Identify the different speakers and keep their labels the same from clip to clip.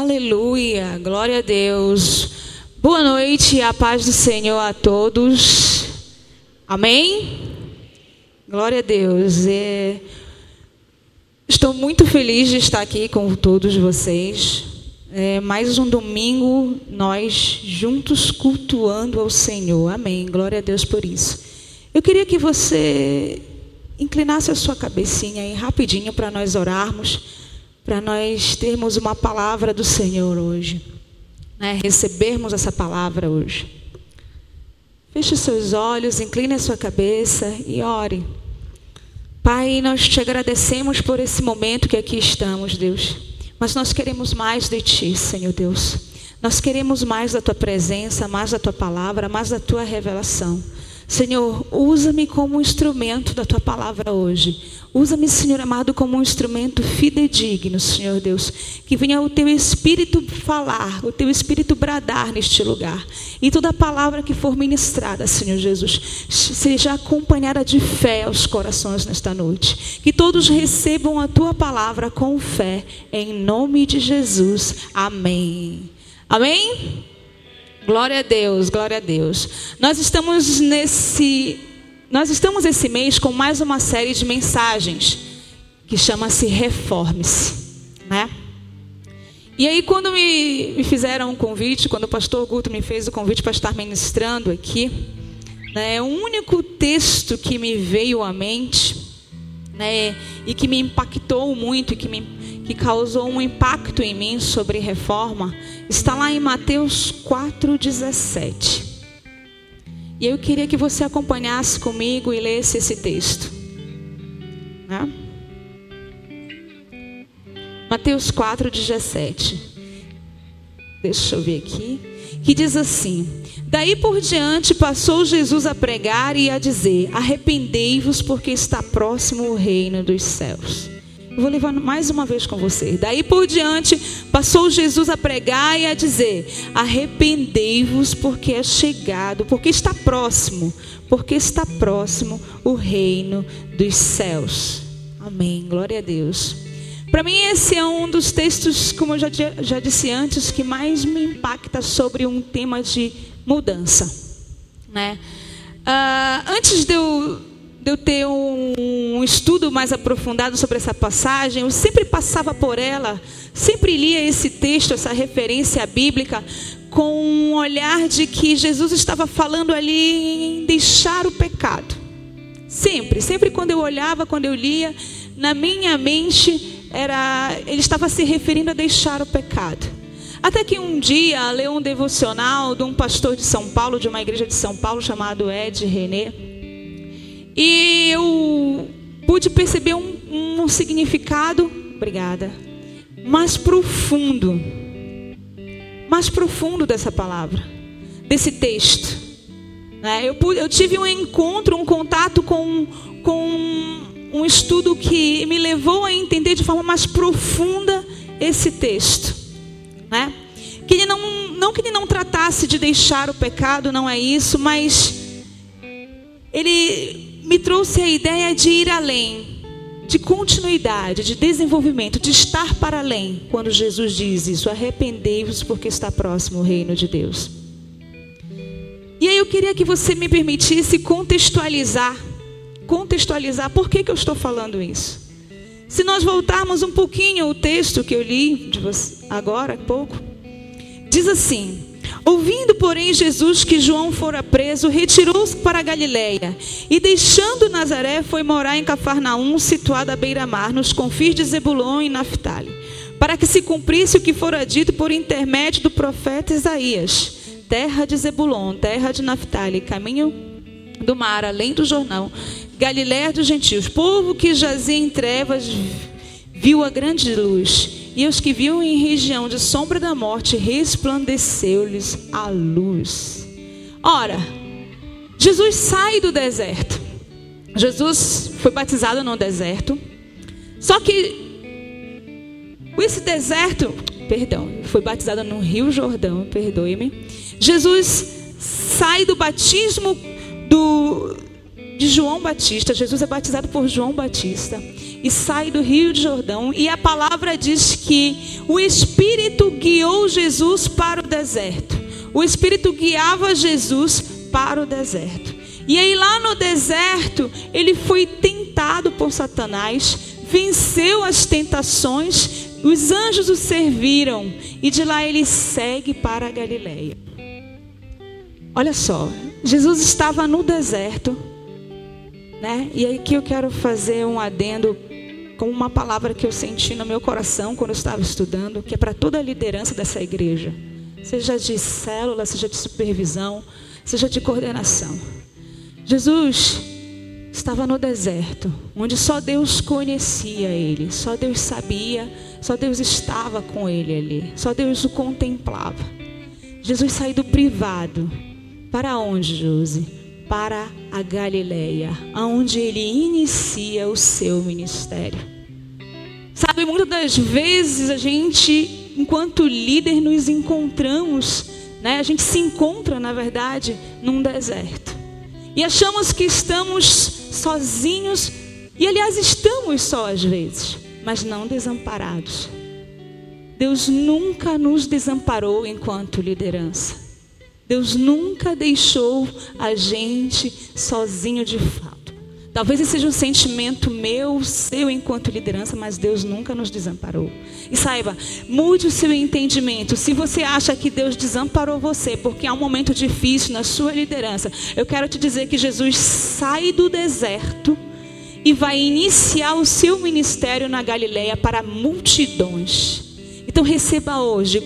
Speaker 1: Aleluia, glória a Deus. Boa noite, a paz do Senhor a todos. Amém? Glória a Deus. É... Estou muito feliz de estar aqui com todos vocês. É mais um domingo, nós juntos cultuando ao Senhor. Amém. Glória a Deus por isso. Eu queria que você inclinasse a sua cabecinha aí rapidinho para nós orarmos para nós termos uma palavra do Senhor hoje, né? recebermos essa palavra hoje. Feche seus olhos, incline a sua cabeça e ore. Pai, nós te agradecemos por esse momento que aqui estamos, Deus. Mas nós queremos mais de Ti, Senhor Deus. Nós queremos mais da Tua presença, mais da Tua palavra, mais da Tua revelação. Senhor, usa-me como um instrumento da tua palavra hoje. Usa-me, Senhor amado, como um instrumento fidedigno, Senhor Deus. Que venha o teu espírito falar, o teu espírito bradar neste lugar. E toda palavra que for ministrada, Senhor Jesus, seja acompanhada de fé aos corações nesta noite. Que todos recebam a tua palavra com fé, em nome de Jesus. Amém. Amém? Glória a Deus, glória a Deus. Nós estamos nesse nós estamos esse mês com mais uma série de mensagens que chama-se Reforme-se, né? E aí quando me, me fizeram um convite, quando o pastor Guto me fez o convite para estar ministrando aqui, né, o único texto que me veio à mente, né, e que me impactou muito, e que me que causou um impacto em mim sobre reforma, está lá em Mateus 4,17. E eu queria que você acompanhasse comigo e lesse esse texto. Né? Mateus 4,17. Deixa eu ver aqui. Que diz assim: Daí por diante passou Jesus a pregar e a dizer: Arrependei-vos, porque está próximo o reino dos céus. Eu vou levar mais uma vez com você. Daí por diante, passou Jesus a pregar e a dizer: Arrependei-vos, porque é chegado, porque está próximo, porque está próximo o reino dos céus. Amém. Glória a Deus. Para mim, esse é um dos textos, como eu já, já disse antes, que mais me impacta sobre um tema de mudança. Né? Uh, antes de eu de eu ter um, um, estudo mais aprofundado sobre essa passagem, eu sempre passava por ela, sempre lia esse texto, essa referência bíblica, com um olhar de que Jesus estava falando ali em deixar o pecado. Sempre, sempre quando eu olhava, quando eu lia, na minha mente era, ele estava se referindo a deixar o pecado. Até que um dia leu um devocional de um pastor de São Paulo, de uma igreja de São Paulo chamado Ed René. E eu pude perceber um, um significado, obrigada, mais profundo, mais profundo dessa palavra, desse texto. Né? Eu, eu tive um encontro, um contato com, com um estudo que me levou a entender de forma mais profunda esse texto. Né? Que ele não, não que ele não tratasse de deixar o pecado, não é isso, mas ele me trouxe a ideia de ir além, de continuidade, de desenvolvimento, de estar para além, quando Jesus diz isso: arrependei-vos porque está próximo o reino de Deus. E aí eu queria que você me permitisse contextualizar, contextualizar por que, que eu estou falando isso. Se nós voltarmos um pouquinho o texto que eu li de você, agora, há pouco, diz assim: Ouvindo, porém, Jesus que João fora preso, retirou-se para Galiléia. E, deixando Nazaré, foi morar em Cafarnaum, situada à beira-mar, nos confins de Zebulon e Naphtali, para que se cumprisse o que fora dito por intermédio do profeta Isaías: terra de Zebulon, terra de Naphtali, caminho do mar, além do Jordão, Galiléia dos gentios, povo que jazia em trevas, viu a grande luz. E os que viam em região de sombra da morte, resplandeceu-lhes a luz. Ora, Jesus sai do deserto. Jesus foi batizado no deserto. Só que esse deserto, perdão, foi batizado no Rio Jordão, perdoe-me. Jesus sai do batismo do de João Batista. Jesus é batizado por João Batista e sai do Rio de Jordão. E a palavra diz que o Espírito guiou Jesus para o deserto. O Espírito guiava Jesus para o deserto. E aí, lá no deserto, ele foi tentado por Satanás, venceu as tentações, os anjos o serviram, e de lá ele segue para a Galileia. Olha só, Jesus estava no deserto, né? E aqui eu quero fazer um adendo com uma palavra que eu senti no meu coração quando eu estava estudando, que é para toda a liderança dessa igreja, seja de célula, seja de supervisão, seja de coordenação. Jesus estava no deserto, onde só Deus conhecia ele, só Deus sabia, só Deus estava com ele ali, só Deus o contemplava. Jesus saiu do privado. Para onde, Josi? Para a Galileia, aonde ele inicia o seu ministério. Sabe, muitas das vezes a gente, enquanto líder, nos encontramos, né? A gente se encontra, na verdade, num deserto. E achamos que estamos sozinhos, e aliás, estamos só às vezes, mas não desamparados. Deus nunca nos desamparou enquanto liderança. Deus nunca deixou a gente sozinho de fato. Talvez esse seja um sentimento meu, seu enquanto liderança, mas Deus nunca nos desamparou. E saiba, mude o seu entendimento. Se você acha que Deus desamparou você porque há um momento difícil na sua liderança, eu quero te dizer que Jesus sai do deserto e vai iniciar o seu ministério na Galileia para multidões. Então receba hoje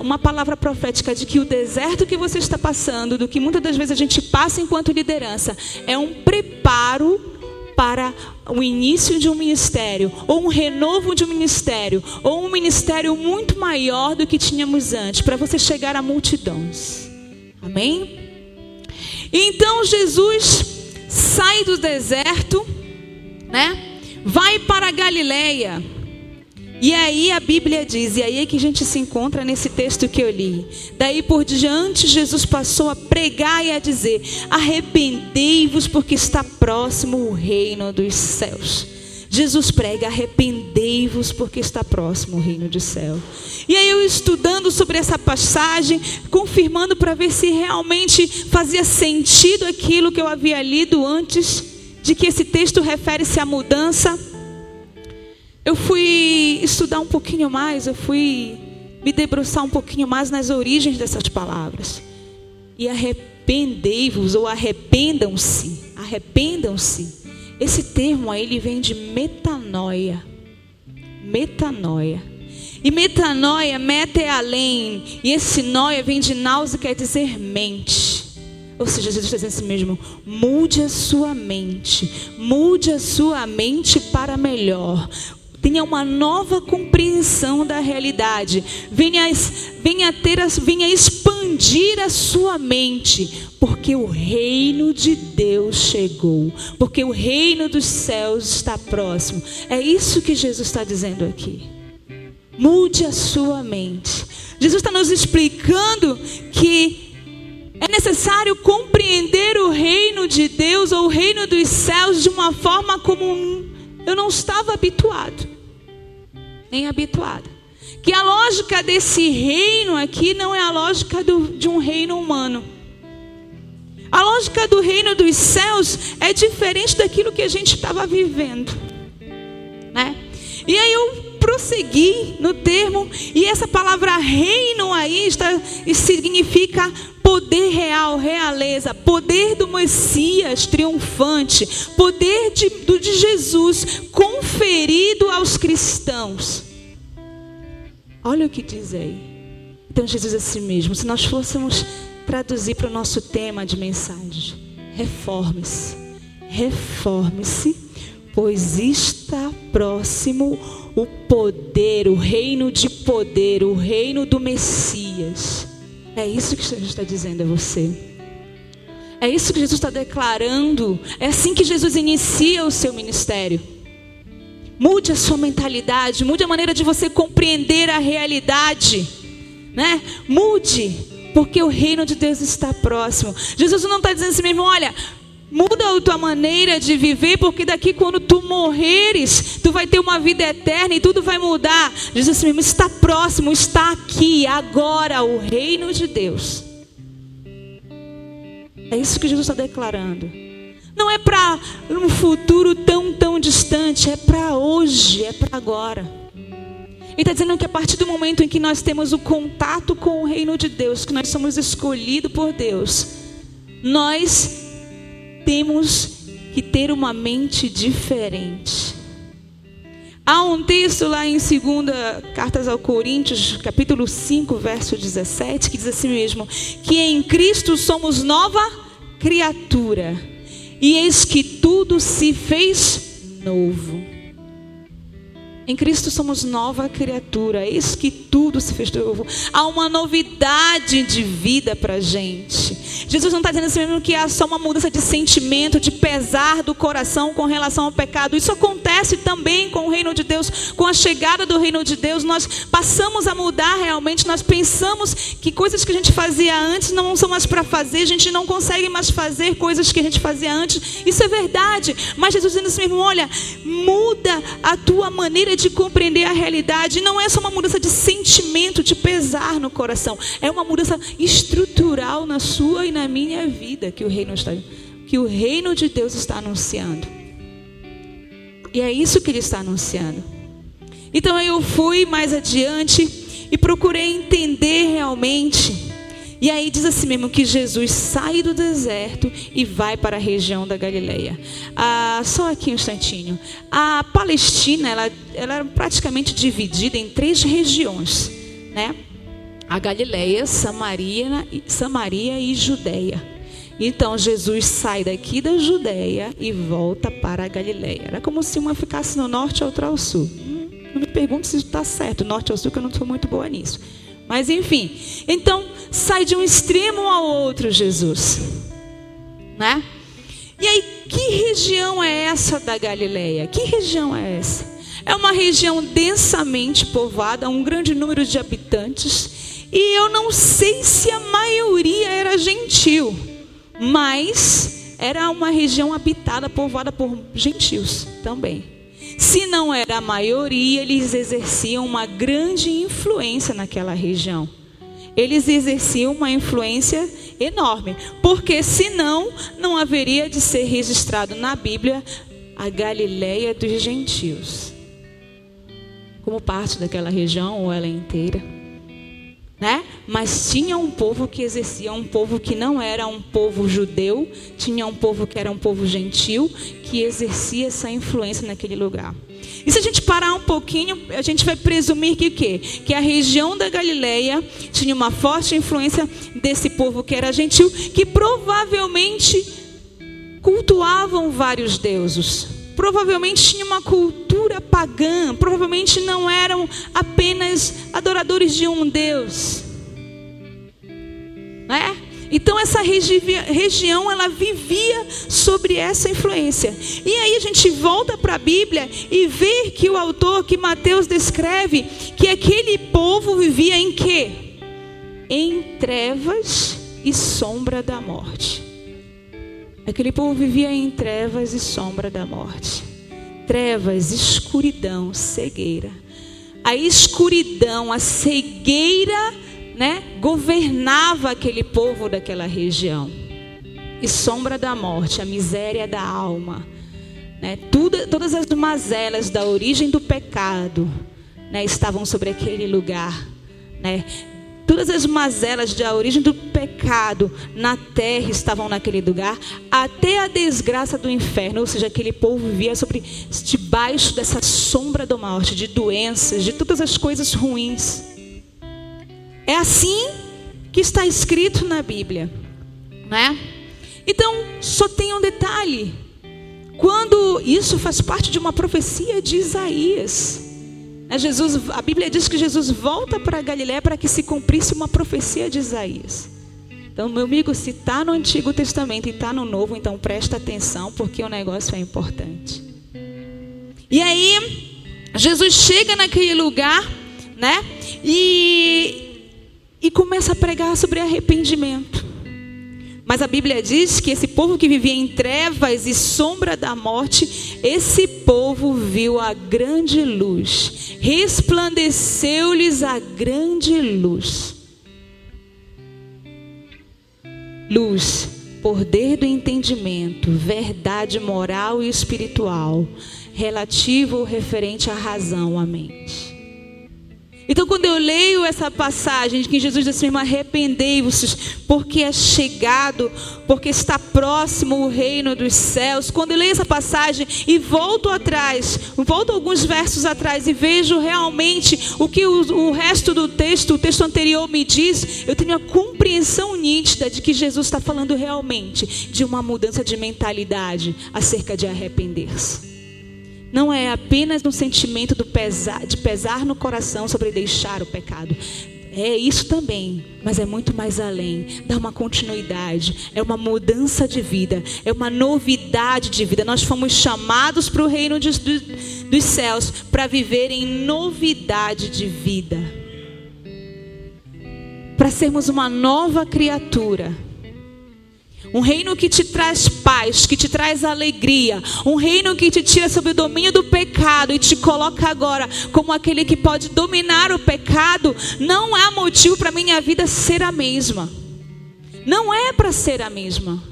Speaker 1: uma palavra profética de que o deserto que você está passando, do que muitas das vezes a gente passa enquanto liderança, é um preparo para o início de um ministério, ou um renovo de um ministério, ou um ministério muito maior do que tínhamos antes, para você chegar a multidões. Amém? Então Jesus sai do deserto, né? Vai para a Galileia. E aí a Bíblia diz, e aí é que a gente se encontra nesse texto que eu li. Daí por diante, Jesus passou a pregar e a dizer: Arrependei-vos, porque está próximo o reino dos céus. Jesus prega: arrependei-vos, porque está próximo o reino do céu. E aí eu estudando sobre essa passagem, confirmando para ver se realmente fazia sentido aquilo que eu havia lido antes, de que esse texto refere-se à mudança eu fui estudar um pouquinho mais, eu fui me debruçar um pouquinho mais nas origens dessas palavras. E arrependei-vos ou arrependam-se, arrependam-se. Esse termo aí ele vem de metanoia. Metanoia. E metanoia, meta é além. E esse noia vem de náusea, quer dizer mente. Ou seja, Jesus está dizendo assim mesmo: mude a sua mente, mude a sua mente para melhor tenha uma nova compreensão da realidade, venha, venha, ter, venha expandir a sua mente, porque o reino de Deus chegou, porque o reino dos céus está próximo. É isso que Jesus está dizendo aqui. Mude a sua mente. Jesus está nos explicando que é necessário compreender o reino de Deus ou o reino dos céus de uma forma como eu não estava habituado nem habituada. Que a lógica desse reino aqui não é a lógica do, de um reino humano. A lógica do reino dos céus é diferente daquilo que a gente estava vivendo, né? E aí eu prossegui no termo e essa palavra reino aí está significa poder real, realeza, poder do Messias triunfante, poder de, do, de Jesus conferido aos cristãos. Olha o que diz aí. Então Jesus é assim mesmo, se nós fôssemos traduzir para o nosso tema de mensagem, reforme-se, reforme-se, pois está próximo o poder, o reino de poder, o reino do Messias. É isso que Jesus está dizendo a você. É isso que Jesus está declarando. É assim que Jesus inicia o seu ministério. Mude a sua mentalidade, mude a maneira de você compreender a realidade, né? Mude, porque o reino de Deus está próximo. Jesus não está dizendo assim mesmo, olha, Muda a tua maneira de viver, porque daqui quando tu morreres, tu vai ter uma vida eterna e tudo vai mudar. Jesus mesmo está próximo, está aqui, agora, o reino de Deus. É isso que Jesus está declarando. Não é para um futuro tão, tão distante, é para hoje, é para agora. Ele está dizendo que a partir do momento em que nós temos o contato com o reino de Deus, que nós somos escolhidos por Deus, nós temos que ter uma mente diferente. Há um texto lá em 2 Cartas ao Coríntios, capítulo 5, verso 17, que diz assim mesmo: que em Cristo somos nova criatura, e eis que tudo se fez novo. Em Cristo somos nova criatura. Eis que tudo se fez novo. Há uma novidade de vida para gente. Jesus não está dizendo assim mesmo que há só uma mudança de sentimento, de pesar do coração com relação ao pecado. Isso acontece também com o reino de Deus. Com a chegada do reino de Deus, nós passamos a mudar realmente. Nós pensamos que coisas que a gente fazia antes não são mais para fazer. A gente não consegue mais fazer coisas que a gente fazia antes. Isso é verdade. Mas Jesus dizendo assim mesmo: olha, muda a tua maneira de compreender a realidade não é só uma mudança de sentimento, de pesar no coração, é uma mudança estrutural na sua e na minha vida que o reino está, que o reino de Deus está anunciando. E é isso que ele está anunciando. Então eu fui mais adiante e procurei entender realmente e aí diz assim mesmo que Jesus sai do deserto e vai para a região da Galileia. Ah, só aqui um instantinho. A Palestina ela, ela era praticamente dividida em três regiões, né? A Galileia, Samaria, Samaria e Judéia. Então Jesus sai daqui da Judéia e volta para a Galileia. Era como se uma ficasse no norte e outra ao sul. Não me pergunto se está certo, norte ou sul, que eu não sou muito boa nisso. Mas enfim, então sai de um extremo ao outro, Jesus. Né? E aí, que região é essa da Galileia? Que região é essa? É uma região densamente povoada, um grande número de habitantes, e eu não sei se a maioria era gentil, mas era uma região habitada, povoada por gentios também. Se não era a maioria, eles exerciam uma grande influência naquela região. Eles exerciam uma influência enorme, porque senão não haveria de ser registrado na Bíblia a Galileia dos gentios, como parte daquela região ou ela inteira, né? Mas tinha um povo que exercia, um povo que não era um povo judeu, tinha um povo que era um povo gentil, que exercia essa influência naquele lugar. E se a gente parar um pouquinho, a gente vai presumir que o quê? Que a região da Galileia tinha uma forte influência desse povo que era gentil, que provavelmente cultuavam vários deuses. Provavelmente tinha uma cultura pagã, provavelmente não eram apenas adoradores de um Deus. Né? Então essa regi região ela vivia sobre essa influência. E aí a gente volta para a Bíblia e vê que o autor que Mateus descreve que aquele povo vivia em quê? Em trevas e sombra da morte. Aquele povo vivia em trevas e sombra da morte. Trevas, escuridão, cegueira. A escuridão, a cegueira né, governava aquele povo daquela região. E sombra da morte, a miséria da alma, né, tudo, todas as mazelas da origem do pecado né, estavam sobre aquele lugar. Né. Todas as mazelas da origem do pecado na terra estavam naquele lugar, até a desgraça do inferno, ou seja, aquele povo vivia sobre debaixo dessa sombra da morte, de doenças, de todas as coisas ruins. É assim que está escrito na Bíblia, né? Então, só tem um detalhe. Quando isso faz parte de uma profecia de Isaías? Jesus, a Bíblia diz que Jesus volta para Galiléia para que se cumprisse uma profecia de Isaías. Então, meu amigo, se está no Antigo Testamento e está no Novo, então presta atenção, porque o negócio é importante. E aí, Jesus chega naquele lugar, né? E e começa a pregar sobre arrependimento. Mas a Bíblia diz que esse povo que vivia em trevas e sombra da morte, esse povo viu a grande luz, resplandeceu-lhes a grande luz. Luz, poder do entendimento, verdade moral e espiritual, relativo ou referente à razão, à mente. Então, quando eu leio essa passagem de que Jesus disse mesmo, arrependei-vos, porque é chegado, porque está próximo o reino dos céus. Quando eu leio essa passagem e volto atrás, volto alguns versos atrás e vejo realmente o que o, o resto do texto, o texto anterior me diz, eu tenho a compreensão nítida de que Jesus está falando realmente de uma mudança de mentalidade acerca de arrepender-se não é apenas um sentimento pesar, de pesar no coração sobre deixar o pecado. É isso também, mas é muito mais além. Dá uma continuidade, é uma mudança de vida, é uma novidade de vida. Nós fomos chamados para o reino de, dos céus para viver em novidade de vida, para sermos uma nova criatura um reino que te traz paz, que te traz alegria. Um reino que te tira sob o domínio do pecado e te coloca agora como aquele que pode dominar o pecado. Não há motivo para minha vida ser a mesma. Não é para ser a mesma.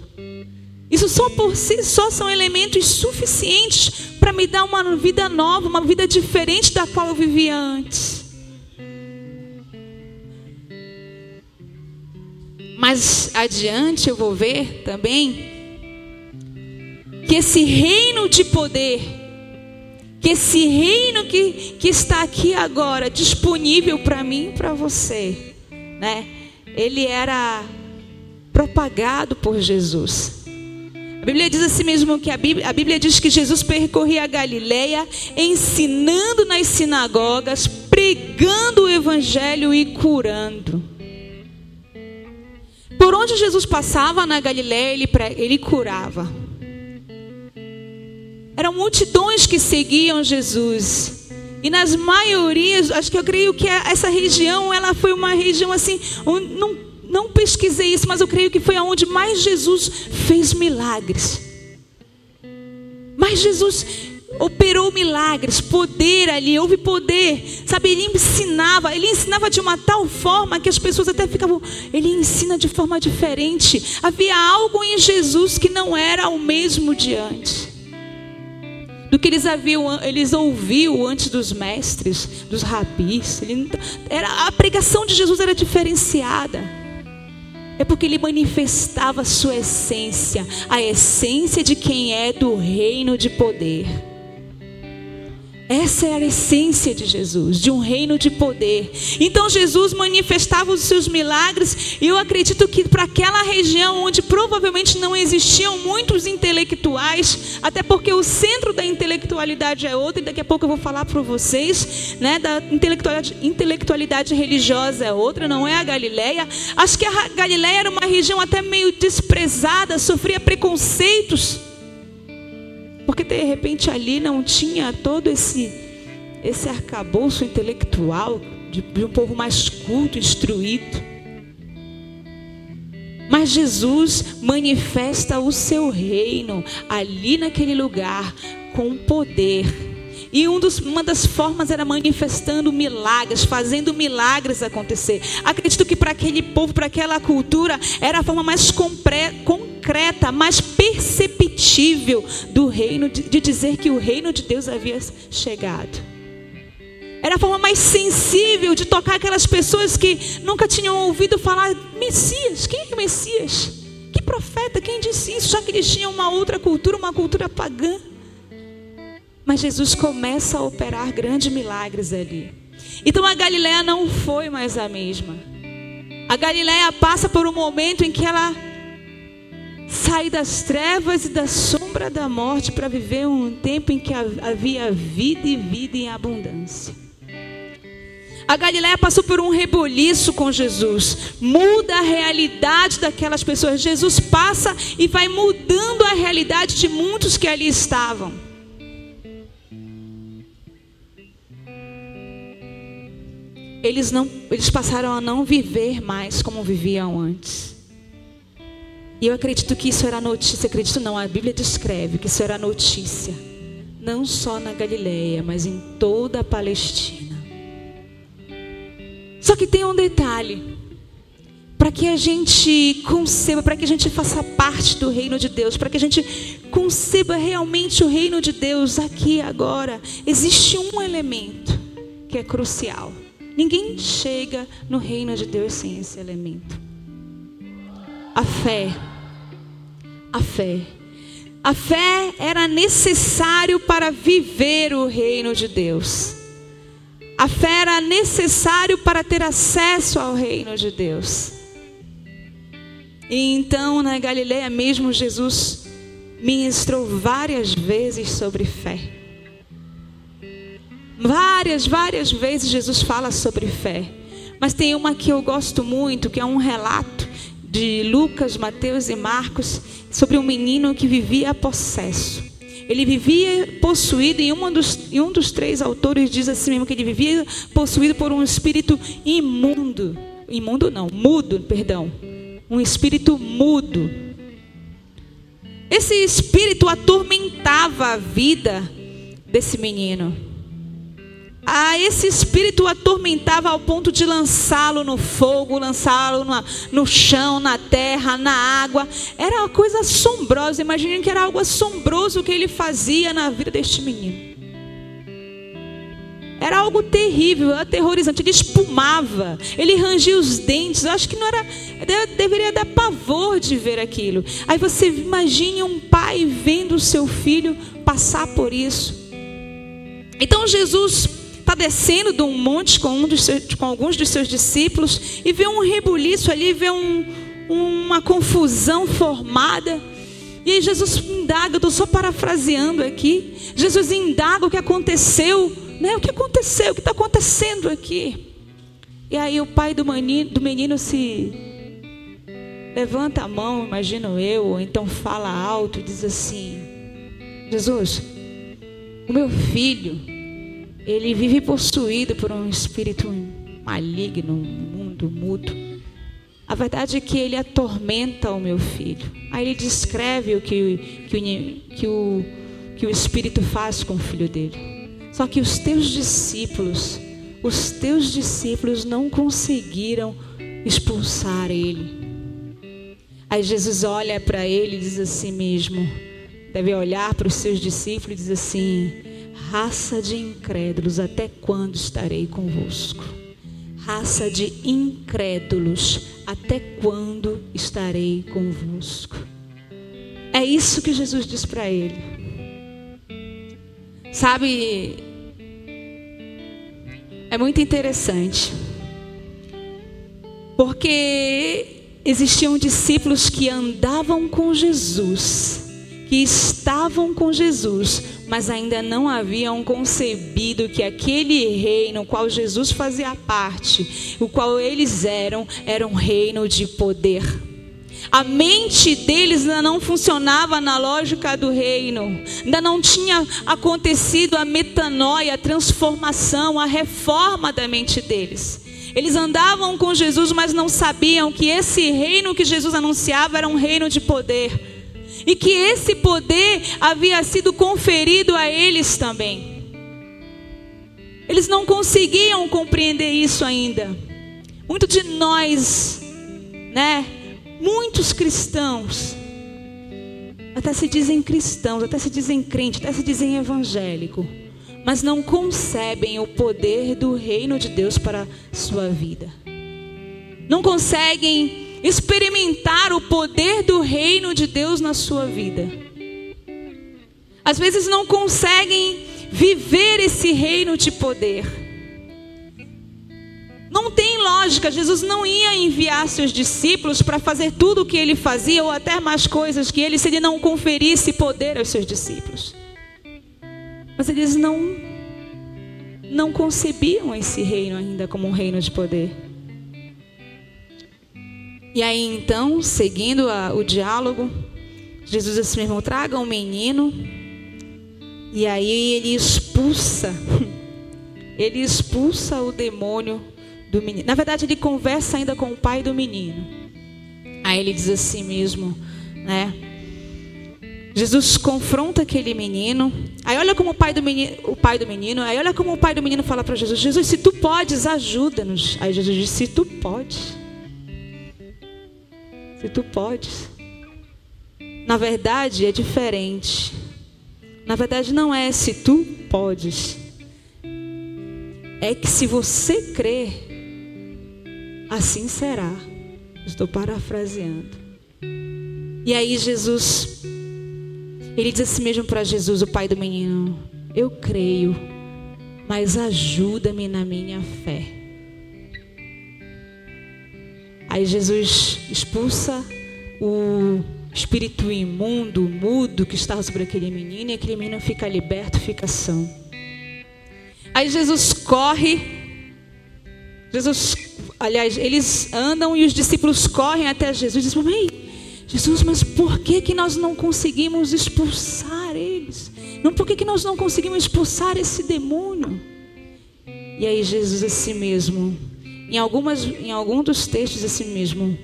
Speaker 1: Isso só por si só são elementos suficientes para me dar uma vida nova, uma vida diferente da qual eu vivia antes. Mais adiante eu vou ver também que esse reino de poder, que esse reino que, que está aqui agora disponível para mim e para você, né? Ele era propagado por Jesus. A Bíblia diz assim mesmo que a Bíblia, a Bíblia diz que Jesus percorria a Galileia, ensinando nas sinagogas, pregando o evangelho e curando. Por onde Jesus passava na Galiléia, ele, ele curava. Eram multidões que seguiam Jesus. E nas maiorias, acho que eu creio que essa região, ela foi uma região assim, não, não pesquisei isso, mas eu creio que foi aonde mais Jesus fez milagres. Mais Jesus operou milagres, poder ali, houve poder, sabe? Ele ensinava, ele ensinava de uma tal forma que as pessoas até ficavam, ele ensina de forma diferente. Havia algo em Jesus que não era o mesmo de antes. Do que eles haviam, eles ouviam antes dos mestres, dos rabis. Ele, era, a pregação de Jesus era diferenciada. É porque ele manifestava a sua essência, a essência de quem é do reino de poder. Essa é a essência de Jesus, de um reino de poder. Então Jesus manifestava os seus milagres, e eu acredito que para aquela região onde provavelmente não existiam muitos intelectuais, até porque o centro da intelectualidade é outro, e daqui a pouco eu vou falar para vocês, né, da intelectualidade, intelectualidade religiosa é outra, não é a Galileia. Acho que a Galileia era uma região até meio desprezada, sofria preconceitos. Porque de repente ali não tinha todo esse, esse arcabouço intelectual de, de um povo mais culto, instruído. Mas Jesus manifesta o seu reino ali naquele lugar com poder. E um dos, uma das formas era manifestando milagres, fazendo milagres acontecer. Acredito que para aquele povo, para aquela cultura, era a forma mais concreta, mais perceptível do reino, de, de dizer que o reino de Deus havia chegado. Era a forma mais sensível de tocar aquelas pessoas que nunca tinham ouvido falar Messias. Quem é Messias? Que profeta? Quem disse isso? Já que eles tinham uma outra cultura, uma cultura pagã. Mas Jesus começa a operar grandes milagres ali. Então a Galiléia não foi mais a mesma. A Galiléia passa por um momento em que ela sai das trevas e da sombra da morte para viver um tempo em que havia vida e vida em abundância. A Galiléia passou por um reboliço com Jesus. Muda a realidade daquelas pessoas. Jesus passa e vai mudando a realidade de muitos que ali estavam. Eles, não, eles passaram a não viver mais como viviam antes. E eu acredito que isso era notícia, acredito não, a Bíblia descreve que isso era notícia, não só na Galileia, mas em toda a Palestina. Só que tem um detalhe para que a gente conceba, para que a gente faça parte do reino de Deus, para que a gente conceba realmente o reino de Deus aqui agora, existe um elemento que é crucial. Ninguém chega no reino de Deus sem esse elemento. A fé. A fé. A fé era necessário para viver o reino de Deus. A fé era necessário para ter acesso ao reino de Deus. E então, na Galileia mesmo, Jesus ministrou várias vezes sobre fé. Várias, várias vezes Jesus fala sobre fé. Mas tem uma que eu gosto muito, que é um relato de Lucas, Mateus e Marcos sobre um menino que vivia possesso. Ele vivia possuído, e um dos, e um dos três autores diz assim mesmo, que ele vivia possuído por um espírito imundo. Imundo não, mudo, perdão um espírito mudo. Esse espírito atormentava a vida desse menino. Ah, esse espírito atormentava ao ponto de lançá-lo no fogo, lançá-lo no chão, na terra, na água. Era uma coisa assombrosa. Imaginem que era algo assombroso que ele fazia na vida deste menino. Era algo terrível, aterrorizante. Ele espumava, ele rangia os dentes. Eu acho que não era. Deveria dar pavor de ver aquilo. Aí você imagine um pai vendo o seu filho passar por isso. Então Jesus está descendo de um monte com, um seus, com, alguns dos seus discípulos e vê um rebuliço ali, vê um, uma confusão formada. E aí Jesus indaga, estou só parafraseando aqui. Jesus indaga o que aconteceu né? O que aconteceu? O que está acontecendo aqui? E aí o pai do menino, do menino se levanta a mão, imagino eu, ou então fala alto e diz assim: Jesus, o meu filho, ele vive possuído por um espírito maligno, um mundo mudo. A verdade é que ele atormenta o meu filho. Aí ele descreve o que, que, o, que, o, que o espírito faz com o filho dele. Só que os teus discípulos, os teus discípulos não conseguiram expulsar ele. Aí Jesus olha para ele e diz assim mesmo, deve olhar para os seus discípulos e diz assim: raça de incrédulos, até quando estarei convosco? Raça de incrédulos, até quando estarei convosco? É isso que Jesus diz para ele. Sabe, é muito interessante. Porque existiam discípulos que andavam com Jesus, que estavam com Jesus, mas ainda não haviam concebido que aquele reino, no qual Jesus fazia parte, o qual eles eram, era um reino de poder. A mente deles ainda não funcionava na lógica do reino. Ainda não tinha acontecido a metanoia, a transformação, a reforma da mente deles. Eles andavam com Jesus, mas não sabiam que esse reino que Jesus anunciava era um reino de poder. E que esse poder havia sido conferido a eles também. Eles não conseguiam compreender isso ainda. Muito de nós, né? Muitos cristãos até se dizem cristãos, até se dizem crente, até se dizem evangélico, mas não concebem o poder do reino de Deus para a sua vida. Não conseguem experimentar o poder do reino de Deus na sua vida. Às vezes não conseguem viver esse reino de poder. Não tem lógica, Jesus não ia enviar seus discípulos para fazer tudo o que ele fazia, ou até mais coisas que ele, se ele não conferisse poder aos seus discípulos. Mas eles não, não concebiam esse reino ainda como um reino de poder. E aí então, seguindo a, o diálogo, Jesus meu irmão, traga um menino. E aí ele expulsa, ele expulsa o demônio do menino. Na verdade, ele conversa ainda com o pai do menino. Aí ele diz assim mesmo: né? Jesus confronta aquele menino. Aí olha como o pai do menino, o pai do menino, aí olha como o pai do menino fala para Jesus: Jesus, se tu podes, ajuda-nos. Aí Jesus diz: Se tu podes. Se tu podes. Na verdade, é diferente. Na verdade, não é se tu podes. É que se você crer, assim será. Estou parafraseando. E aí Jesus ele diz assim mesmo para Jesus, o pai do menino: Eu creio, mas ajuda-me na minha fé. Aí Jesus expulsa o espírito imundo, mudo que estava sobre aquele menino, e aquele menino fica liberto, fica são. Aí Jesus corre, Jesus, aliás, eles andam e os discípulos correm até Jesus e dizem: Ei, Jesus, mas por que, que nós não conseguimos expulsar eles? Não, por que, que nós não conseguimos expulsar esse demônio? E aí Jesus assim mesmo, em, algumas, em algum dos textos assim mesmo,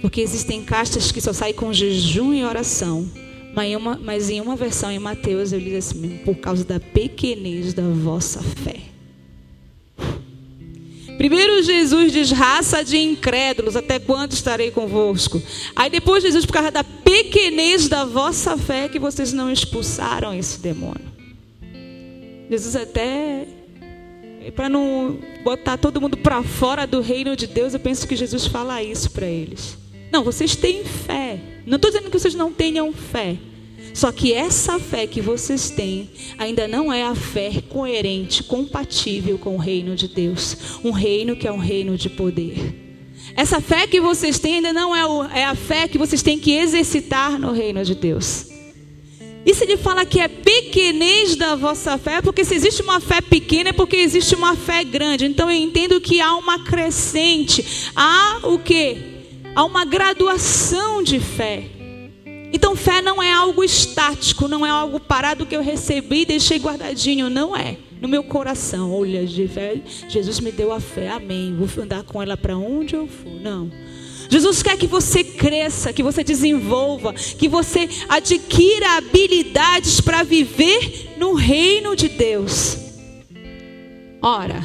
Speaker 1: porque existem castas que só saem com jejum e oração. Mas em uma, mas em uma versão em Mateus eu li assim mesmo, por causa da pequenez da vossa fé. Primeiro Jesus diz raça de incrédulos, até quando estarei convosco? Aí depois Jesus, por causa da pequenez da vossa fé, que vocês não expulsaram esse demônio. Jesus até para não botar todo mundo para fora do reino de Deus, eu penso que Jesus fala isso para eles. Não, vocês têm fé. Não estou dizendo que vocês não tenham fé. Só que essa fé que vocês têm ainda não é a fé coerente, compatível com o reino de Deus. Um reino que é um reino de poder. Essa fé que vocês têm ainda não é, o, é a fé que vocês têm que exercitar no reino de Deus. E se ele fala que é pequenez da vossa fé, porque se existe uma fé pequena é porque existe uma fé grande. Então eu entendo que há uma crescente, há o que? Há uma graduação de fé. Então, fé não é algo estático, não é algo parado que eu recebi e deixei guardadinho. Não é. No meu coração, olha, Jesus me deu a fé, amém. Vou andar com ela para onde eu for. Não. Jesus quer que você cresça, que você desenvolva, que você adquira habilidades para viver no reino de Deus. Ora,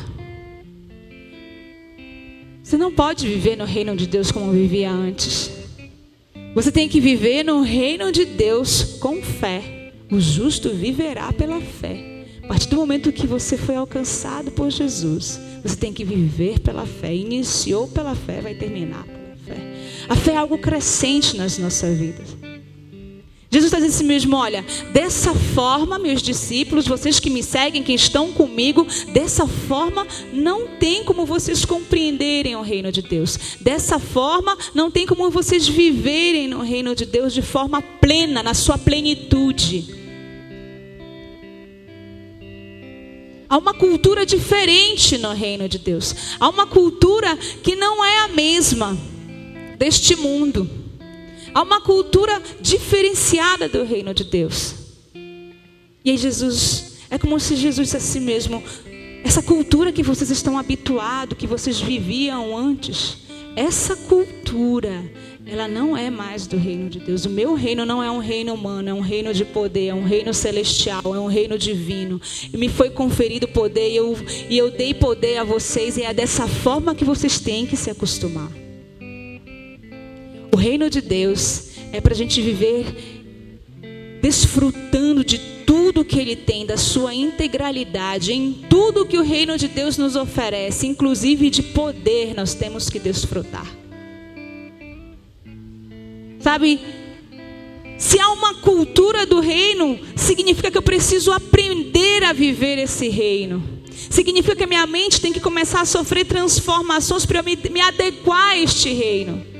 Speaker 1: você não pode viver no reino de Deus como vivia antes. Você tem que viver no reino de Deus com fé. O justo viverá pela fé. A partir do momento que você foi alcançado por Jesus, você tem que viver pela fé. Iniciou pela fé, vai terminar. A fé é algo crescente nas nossas vidas. Jesus está dizendo assim mesmo: olha, dessa forma, meus discípulos, vocês que me seguem, que estão comigo, dessa forma não tem como vocês compreenderem o reino de Deus. Dessa forma não tem como vocês viverem no reino de Deus de forma plena, na sua plenitude. Há uma cultura diferente no reino de Deus. Há uma cultura que não é a mesma deste mundo. Há uma cultura diferenciada do reino de Deus. E aí Jesus, é como se Jesus disse assim mesmo, essa cultura que vocês estão habituados, que vocês viviam antes, essa cultura, ela não é mais do reino de Deus. O meu reino não é um reino humano, é um reino de poder, é um reino celestial, é um reino divino. E me foi conferido poder e eu, e eu dei poder a vocês, e é dessa forma que vocês têm que se acostumar. O reino de Deus é para a gente viver desfrutando de tudo que Ele tem, da sua integralidade, em tudo que o reino de Deus nos oferece, inclusive de poder, nós temos que desfrutar. Sabe, se há uma cultura do reino, significa que eu preciso aprender a viver esse reino. Significa que a minha mente tem que começar a sofrer transformações para eu me, me adequar a este reino.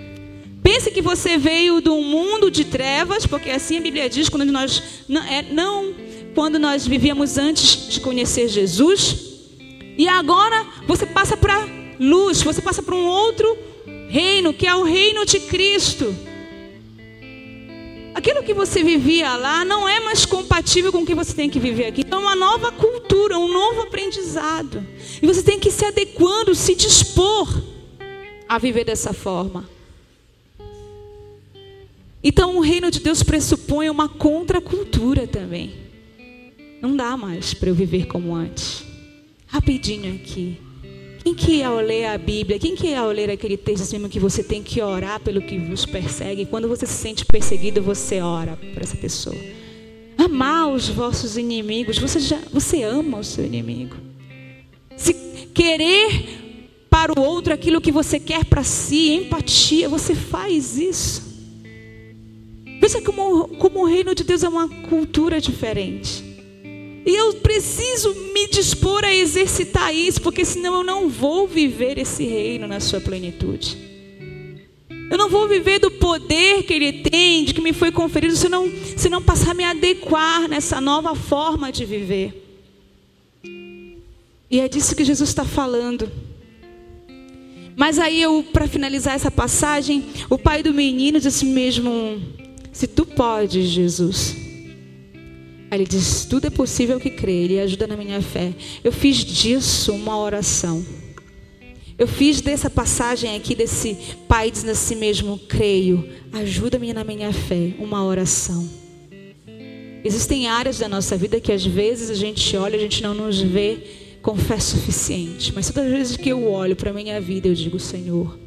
Speaker 1: Pense que você veio de um mundo de trevas, porque assim a Bíblia diz quando nós não, é, não quando nós vivíamos antes de conhecer Jesus, e agora você passa para luz, você passa para um outro reino, que é o reino de Cristo. Aquilo que você vivia lá não é mais compatível com o que você tem que viver aqui. Então, é uma nova cultura, um novo aprendizado. E você tem que se adequando, se dispor a viver dessa forma. Então, o reino de Deus pressupõe uma contracultura também. Não dá mais para eu viver como antes. Rapidinho aqui. Quem que ao ler a Bíblia, quem que ao ler aquele texto mesmo que você tem que orar pelo que vos persegue? Quando você se sente perseguido, você ora por essa pessoa. Amar os vossos inimigos. Você já, você ama o seu inimigo. Se querer para o outro aquilo que você quer para si, empatia, você faz isso. Pensa como, como o reino de Deus é uma cultura diferente. E eu preciso me dispor a exercitar isso, porque senão eu não vou viver esse reino na sua plenitude. Eu não vou viver do poder que ele tem, de que me foi conferido, se não, se não passar a me adequar nessa nova forma de viver. E é disso que Jesus está falando. Mas aí eu, para finalizar essa passagem, o pai do menino disse mesmo: se tu podes, Jesus. Aí ele diz: Tudo é possível que crê, Ele ajuda na minha fé. Eu fiz disso uma oração. Eu fiz dessa passagem aqui, desse pai dizendo a si mesmo: Creio, ajuda-me na minha fé, uma oração. Existem áreas da nossa vida que às vezes a gente olha, a gente não nos vê com fé suficiente. Mas todas as vezes que eu olho para a minha vida, eu digo: Senhor,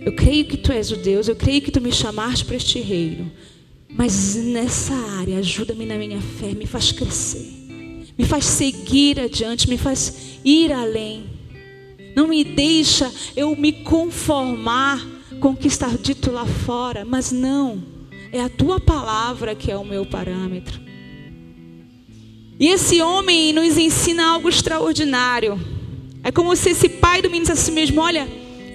Speaker 1: eu creio que Tu és o Deus, eu creio que Tu me chamaste para este reino. Mas nessa área, ajuda-me na minha fé, me faz crescer, me faz seguir adiante, me faz ir além. Não me deixa eu me conformar com o que está dito lá fora, mas não, é a tua palavra que é o meu parâmetro. E esse homem nos ensina algo extraordinário. É como se esse pai do menino dissesse assim mesmo: Olha,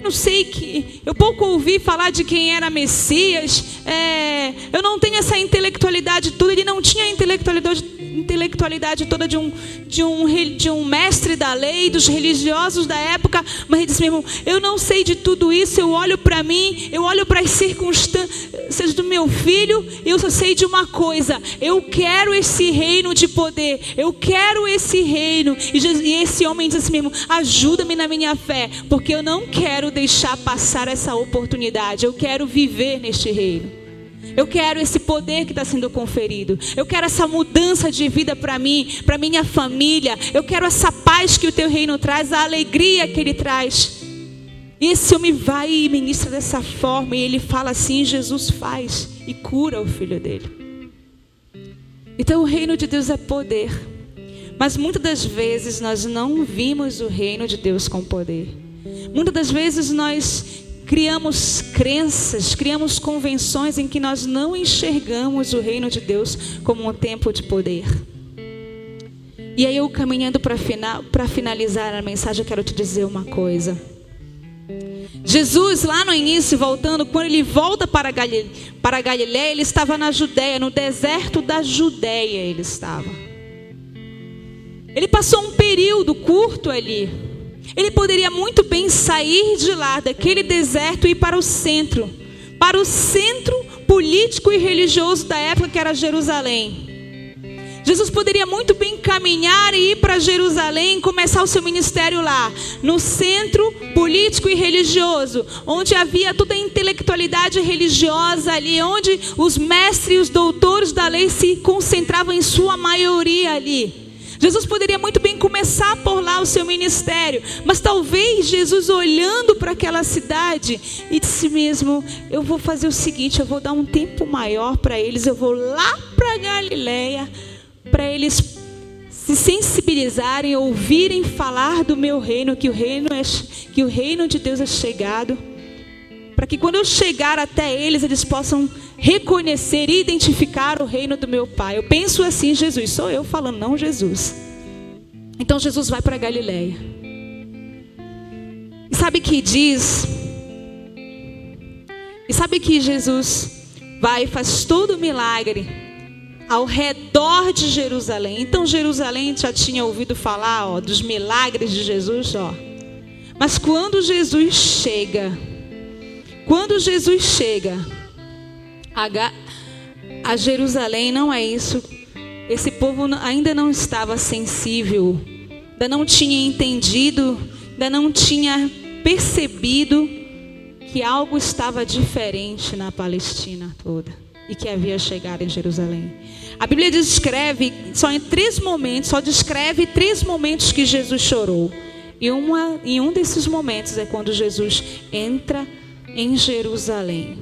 Speaker 1: não sei que. Eu pouco ouvi falar de quem era Messias. É, eu não tenho essa intelectualidade toda. Ele não tinha intelectualidade, intelectualidade toda de um, de, um, de um mestre da lei, dos religiosos da época. Mas ele disse mesmo: Eu não sei de tudo isso. Eu olho para mim, eu olho para as circunstâncias do meu filho. Eu só sei de uma coisa: Eu quero esse reino de poder. Eu quero esse reino. E, e esse homem disse assim mesmo: Ajuda-me na minha fé, porque eu não quero deixar passar essa oportunidade. Eu quero viver neste reino. Eu quero esse poder que está sendo conferido. Eu quero essa mudança de vida para mim, para minha família. Eu quero essa paz que o teu reino traz, a alegria que ele traz. E esse homem vai e ministra dessa forma, e ele fala assim: Jesus faz e cura o filho dele. Então o reino de Deus é poder. Mas muitas das vezes nós não vimos o reino de Deus com poder. Muitas das vezes nós criamos crenças, criamos convenções em que nós não enxergamos o reino de Deus como um tempo de poder. E aí eu caminhando para final, finalizar a mensagem, eu quero te dizer uma coisa. Jesus, lá no início, voltando, quando ele volta para, para Galiléia, ele estava na Judéia, no deserto da Judéia ele estava. Ele passou um período curto ali. Ele poderia muito bem sair de lá, daquele deserto, e ir para o centro para o centro político e religioso da época, que era Jerusalém. Jesus poderia muito bem caminhar e ir para Jerusalém, começar o seu ministério lá, no centro político e religioso, onde havia toda a intelectualidade religiosa ali, onde os mestres e os doutores da lei se concentravam em sua maioria ali. Jesus poderia muito bem começar por lá o seu ministério, mas talvez Jesus olhando para aquela cidade e disse mesmo: Eu vou fazer o seguinte, eu vou dar um tempo maior para eles, eu vou lá para Galiléia para eles se sensibilizarem, ouvirem falar do meu reino, que o reino é que o reino de Deus é chegado, para que quando eu chegar até eles eles possam reconhecer e identificar o reino do meu Pai. Eu penso assim, Jesus, sou eu falando, não Jesus. Então Jesus vai para Galiléia. E sabe que diz? E sabe que Jesus vai e faz todo o milagre ao redor de Jerusalém. Então Jerusalém já tinha ouvido falar ó, dos milagres de Jesus, ó. Mas quando Jesus chega, quando Jesus chega, a, Jerusalém não é isso. Esse povo ainda não estava sensível, ainda não tinha entendido, ainda não tinha percebido que algo estava diferente na Palestina toda. e que havia chegado em Jerusalém. A Bíblia descreve só em três momentos, só descreve três momentos que Jesus chorou. E uma, em um desses momentos é quando Jesus entra em Jerusalém.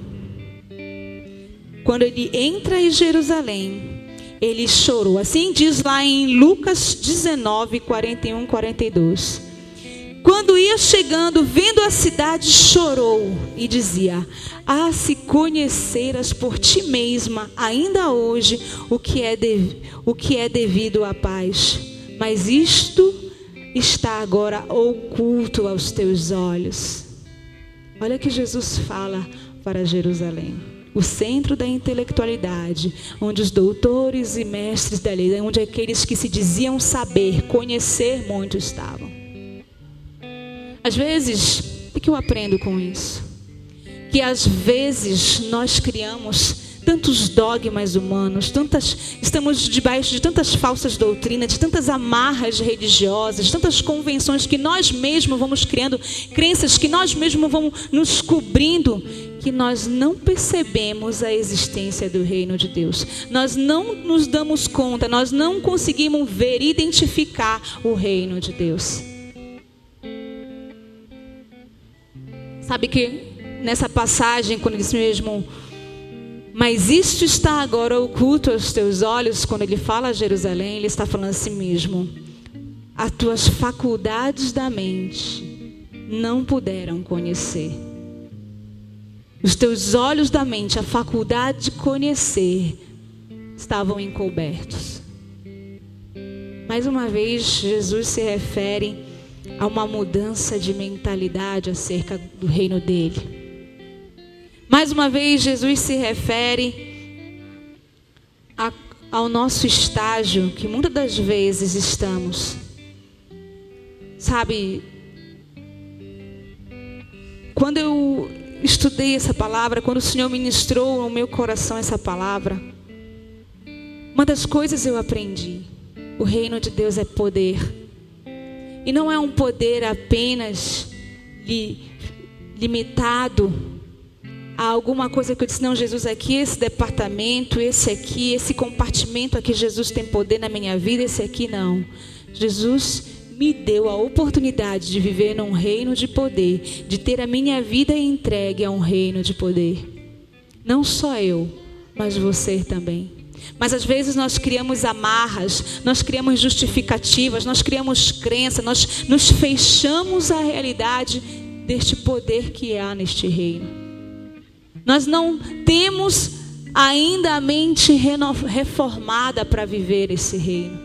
Speaker 1: Quando ele entra em Jerusalém, ele chorou. Assim diz lá em Lucas 19, 41, 42. Quando ia chegando, vendo a cidade, chorou e dizia: Ah, se conheceras por ti mesma, ainda hoje, o que é, de, o que é devido à paz. Mas isto está agora oculto aos teus olhos. Olha que Jesus fala para Jerusalém o centro da intelectualidade, onde os doutores e mestres da lei, onde aqueles que se diziam saber, conhecer muito estavam. Às vezes, o que eu aprendo com isso? Que às vezes nós criamos tantos dogmas humanos, tantas, estamos debaixo de tantas falsas doutrinas, de tantas amarras religiosas, tantas convenções que nós mesmos vamos criando, crenças que nós mesmos vamos nos cobrindo, que nós não percebemos a existência do reino de Deus. Nós não nos damos conta, nós não conseguimos ver, identificar o reino de Deus. Sabe que nessa passagem, quando diz mesmo, mas isto está agora oculto aos teus olhos, quando ele fala a Jerusalém, ele está falando assim mesmo: as tuas faculdades da mente não puderam conhecer. Os teus olhos da mente, a faculdade de conhecer, estavam encobertos. Mais uma vez, Jesus se refere a uma mudança de mentalidade acerca do reino dele. Mais uma vez, Jesus se refere a, ao nosso estágio, que muitas das vezes estamos. Sabe, quando eu estudei essa palavra, quando o Senhor ministrou no meu coração essa palavra, uma das coisas eu aprendi: o reino de Deus é poder. E não é um poder apenas li, limitado a alguma coisa que eu disse, não, Jesus, aqui esse departamento, esse aqui, esse compartimento aqui, Jesus tem poder na minha vida, esse aqui não. Jesus me deu a oportunidade de viver num reino de poder, de ter a minha vida entregue a um reino de poder. Não só eu, mas você também. Mas às vezes nós criamos amarras, nós criamos justificativas, nós criamos crença, nós nos fechamos à realidade deste poder que há neste reino. Nós não temos ainda a mente reformada para viver esse reino.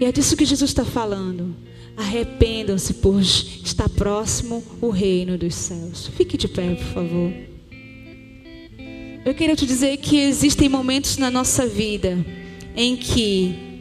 Speaker 1: E é disso que Jesus está falando. Arrependam-se, pois está próximo o reino dos céus. Fique de pé, por favor. Eu queria te dizer que existem momentos na nossa vida em que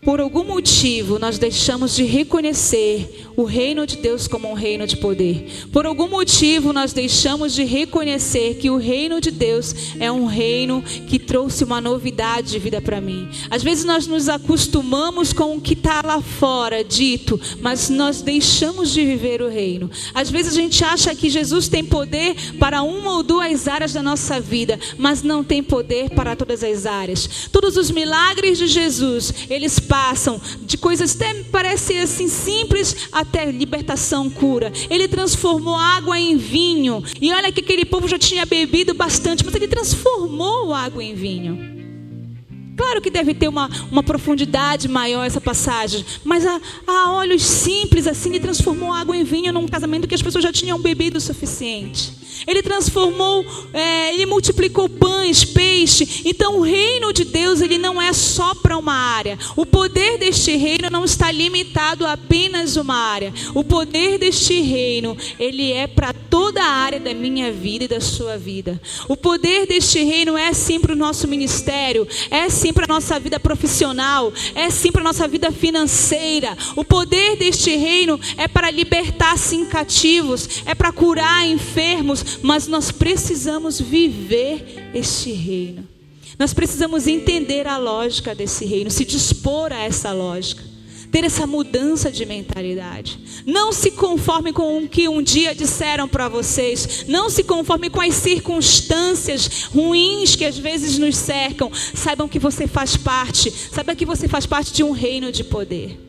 Speaker 1: por algum motivo nós deixamos de reconhecer o reino de Deus como um reino de poder. Por algum motivo nós deixamos de reconhecer que o reino de Deus é um reino que trouxe uma novidade de vida para mim. Às vezes nós nos acostumamos com o que está lá fora dito, mas nós deixamos de viver o reino. Às vezes a gente acha que Jesus tem poder para uma ou duas áreas da nossa vida, mas não tem poder para todas as áreas. Todos os milagres de Jesus, eles passam de coisas até parecem assim simples até libertação, cura. Ele transformou água em vinho. E olha que aquele povo já tinha bebido bastante, mas ele transformou água em vinho. Claro que deve ter uma, uma profundidade maior essa passagem, mas a, a olhos simples assim, ele transformou água em vinho num casamento que as pessoas já tinham bebido o suficiente. Ele transformou, é, ele multiplicou pães, peixe. Então o reino de Deus ele não é só para uma área. O poder deste reino não está limitado a apenas uma área. O poder deste reino ele é para toda a área da minha vida e da sua vida. O poder deste reino é sim para o nosso ministério, é sim para a nossa vida profissional, é sim para a nossa vida financeira. O poder deste reino é para libertar sim cativos, é para curar enfermos, mas nós precisamos viver este reino. Nós precisamos entender a lógica desse reino, se dispor a essa lógica. ter essa mudança de mentalidade. Não se conforme com o que um dia disseram para vocês. Não se conforme com as circunstâncias ruins que às vezes nos cercam. Saibam que você faz parte. Saiba que você faz parte de um reino de poder.